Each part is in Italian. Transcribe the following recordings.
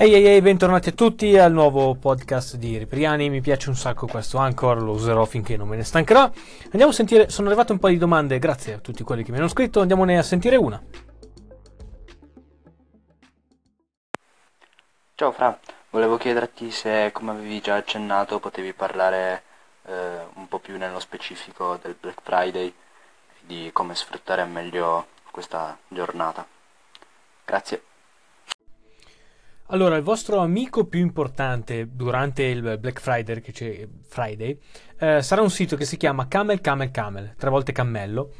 Ehi ehi ehi, bentornati a tutti al nuovo podcast di Ripriani. Mi piace un sacco questo Anchor, lo userò finché non me ne stancherò. Andiamo a sentire, sono arrivate un po' di domande, grazie a tutti quelli che mi hanno scritto. Andiamone a sentire una. Ciao Fra, volevo chiederti se, come avevi già accennato, potevi parlare eh, un po' più nello specifico del Black Friday di come sfruttare meglio questa giornata. Grazie. Allora, il vostro amico più importante durante il Black Friday, che c'è Friday, eh, sarà un sito che si chiama Camel Camel Camel, tre volte cammello,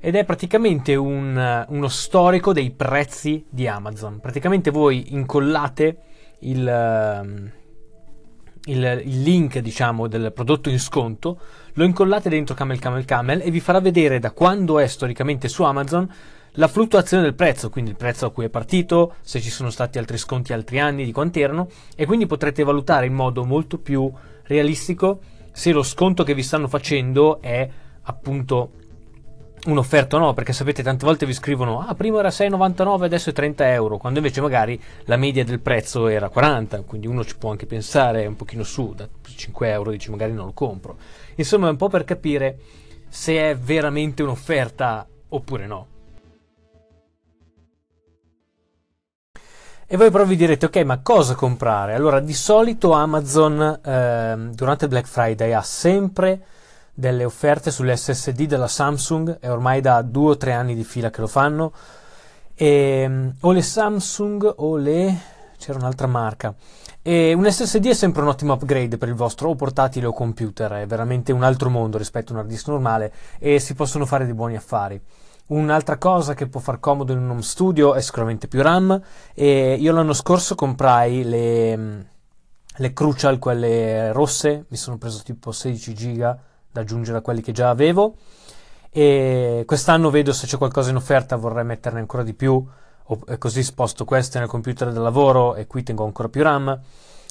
ed è praticamente un, uno storico dei prezzi di Amazon. Praticamente voi incollate il, ehm, il, il link, diciamo, del prodotto in sconto, lo incollate dentro Camel Camel Camel e vi farà vedere da quando è storicamente su Amazon la fluttuazione del prezzo, quindi il prezzo a cui è partito, se ci sono stati altri sconti altri anni, di quanti erano, e quindi potrete valutare in modo molto più realistico se lo sconto che vi stanno facendo è appunto un'offerta no, perché sapete tante volte vi scrivono ah prima era 6,99 adesso è 30 euro, quando invece magari la media del prezzo era 40, quindi uno ci può anche pensare un pochino su, da 5 euro dici magari non lo compro. Insomma è un po' per capire se è veramente un'offerta oppure no. E voi però vi direte, ok, ma cosa comprare? Allora, di solito Amazon eh, durante Black Friday ha sempre delle offerte sulle SSD della Samsung, è ormai da due o tre anni di fila che lo fanno, e, ehm, o le Samsung o le... c'era un'altra marca. E un SSD è sempre un ottimo upgrade per il vostro o portatile o computer, è veramente un altro mondo rispetto a un hard disk normale e si possono fare dei buoni affari. Un'altra cosa che può far comodo in un home studio è sicuramente più RAM e io l'anno scorso comprai le, le Crucial, quelle rosse, mi sono preso tipo 16 giga da aggiungere a quelli che già avevo e quest'anno vedo se c'è qualcosa in offerta, vorrei metterne ancora di più, così sposto queste nel computer del lavoro e qui tengo ancora più RAM.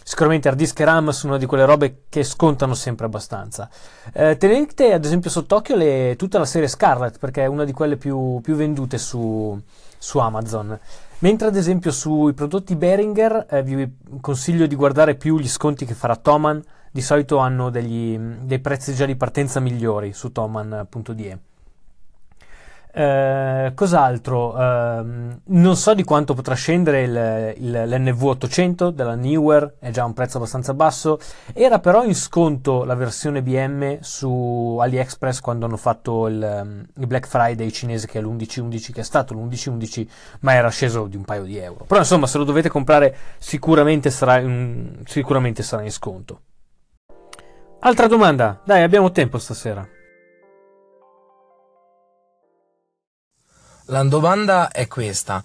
Sicuramente hard disk e RAM sono una di quelle robe che scontano sempre abbastanza. Eh, tenete ad esempio sott'occhio le, tutta la serie Scarlet perché è una di quelle più, più vendute su, su, Amazon. Mentre ad esempio sui prodotti Behringer eh, vi consiglio di guardare più gli sconti che farà Thomann. Di solito hanno degli, dei prezzi già di partenza migliori su Thomann.de. Eh, cos'altro? Eh, non so di quanto potrà scendere il, il, l'NV800 della Newer, è già un prezzo abbastanza basso. Era però in sconto la versione BM su AliExpress quando hanno fatto il, il Black Friday cinese che è l'11.11, che è stato l'11.11, ma era sceso di un paio di euro. Però insomma, se lo dovete comprare, sicuramente sarà in, sicuramente sarà in sconto. Altra domanda, dai, abbiamo tempo stasera. La domanda è questa.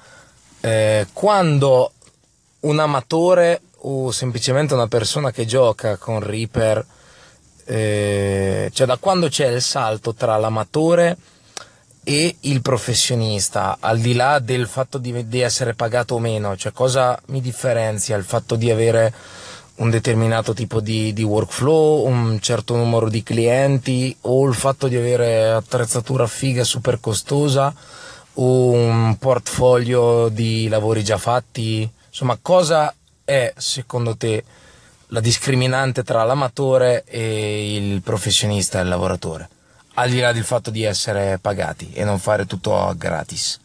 Eh, quando un amatore o semplicemente una persona che gioca con Reaper, eh, cioè da quando c'è il salto tra l'amatore e il professionista, al di là del fatto di, di essere pagato o meno, cioè cosa mi differenzia il fatto di avere un determinato tipo di, di, workflow, un certo numero di clienti o il fatto di avere attrezzatura figa super costosa un portfolio di lavori già fatti? Insomma, cosa è secondo te la discriminante tra l'amatore e il professionista e il lavoratore? Al di là del fatto di essere pagati e non fare tutto gratis.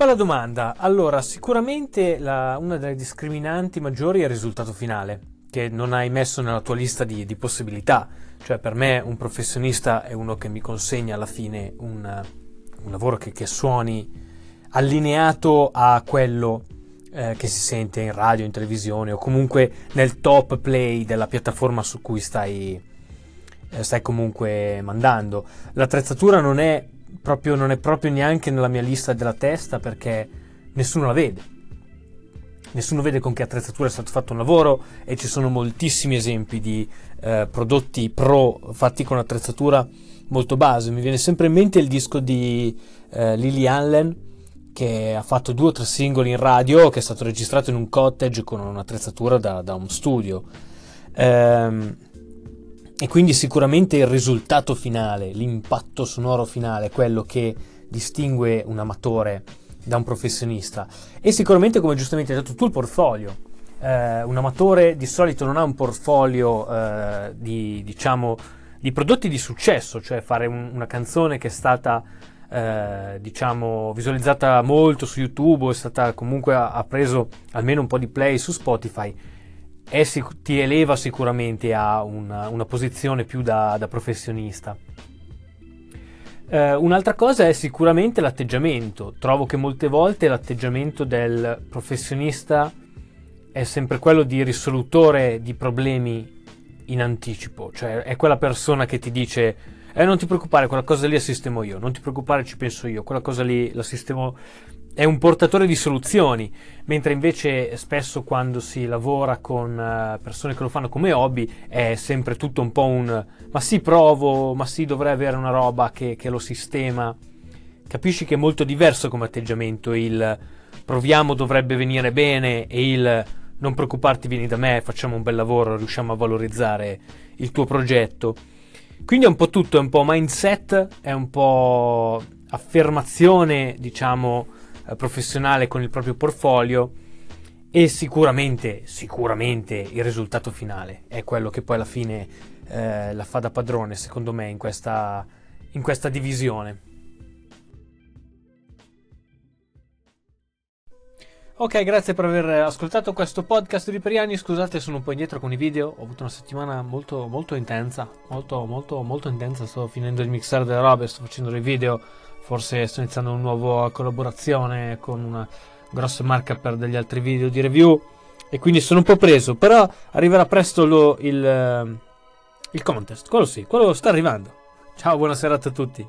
Bella domanda. Allora, sicuramente la, una delle discriminanti maggiori è il risultato finale, che non hai messo nella tua lista di, di possibilità. Cioè, per me un professionista è uno che mi consegna alla fine un, un lavoro che, che suoni allineato a quello eh, che si sente in radio, in televisione o comunque nel top play della piattaforma su cui stai, eh, stai comunque mandando. L'attrezzatura non è, proprio, non è proprio neanche nella mia lista della testa perché nessuno la vede. Nessuno vede con che attrezzatura è stato fatto un lavoro e ci sono moltissimi esempi di eh, prodotti pro fatti con attrezzatura molto base. Mi viene sempre in mente il disco di eh, Lily Allen che ha fatto due o tre singoli in radio, che è stato registrato in un cottage con un'attrezzatura da, da un studio. Ehm, e quindi sicuramente il risultato finale, l'impatto sonoro finale, quello che distingue un amatore da un professionista. E sicuramente, come giustamente hai detto tu, il portfolio. Eh, un amatore di solito non ha un portfolio eh, di, diciamo, di prodotti di successo, cioè fare un, una canzone che è stata eh, diciamo visualizzata molto su YouTube o è stata comunque ha, ha, preso almeno un po' di play su Spotify è, ti eleva sicuramente a una, una posizione più da, da professionista. Eh, un'altra cosa è sicuramente l'atteggiamento. Trovo che molte volte l'atteggiamento del professionista è sempre quello di risolutore di problemi in anticipo, cioè è quella persona che ti dice eh, non ti preoccupare, quella cosa lì la sistemo io, non ti preoccupare, ci penso io, quella cosa lì la sistemo è un portatore di soluzioni, mentre invece spesso quando si lavora con eh, persone che lo fanno come hobby è sempre tutto un po' un ma sì provo, ma sì dovrei avere una roba che, che lo sistema. Capisci che è molto diverso come atteggiamento il proviamo dovrebbe venire bene e il non preoccuparti vieni da me, facciamo un bel lavoro, riusciamo a valorizzare il tuo progetto. Quindi è un po' tutto, è un po' mindset, è un po' affermazione, diciamo, professionale con il proprio portfolio e sicuramente, sicuramente il risultato finale è quello che poi alla fine eh, la fa da padrone, secondo me, in questa, in questa divisione. Ok, grazie per aver ascoltato questo podcast di Periani. Scusate, sono un po' indietro con i video. Ho avuto una settimana molto, molto intensa. Molto, molto, molto intensa. Sto finendo di mixare delle robe, sto facendo dei video. Forse sto iniziando una nuova collaborazione con una grossa marca per degli altri video di review. E quindi sono un po' preso. Però arriverà presto lo, il, il contest. Quello sì, quello sta arrivando. Ciao, buona serata a tutti.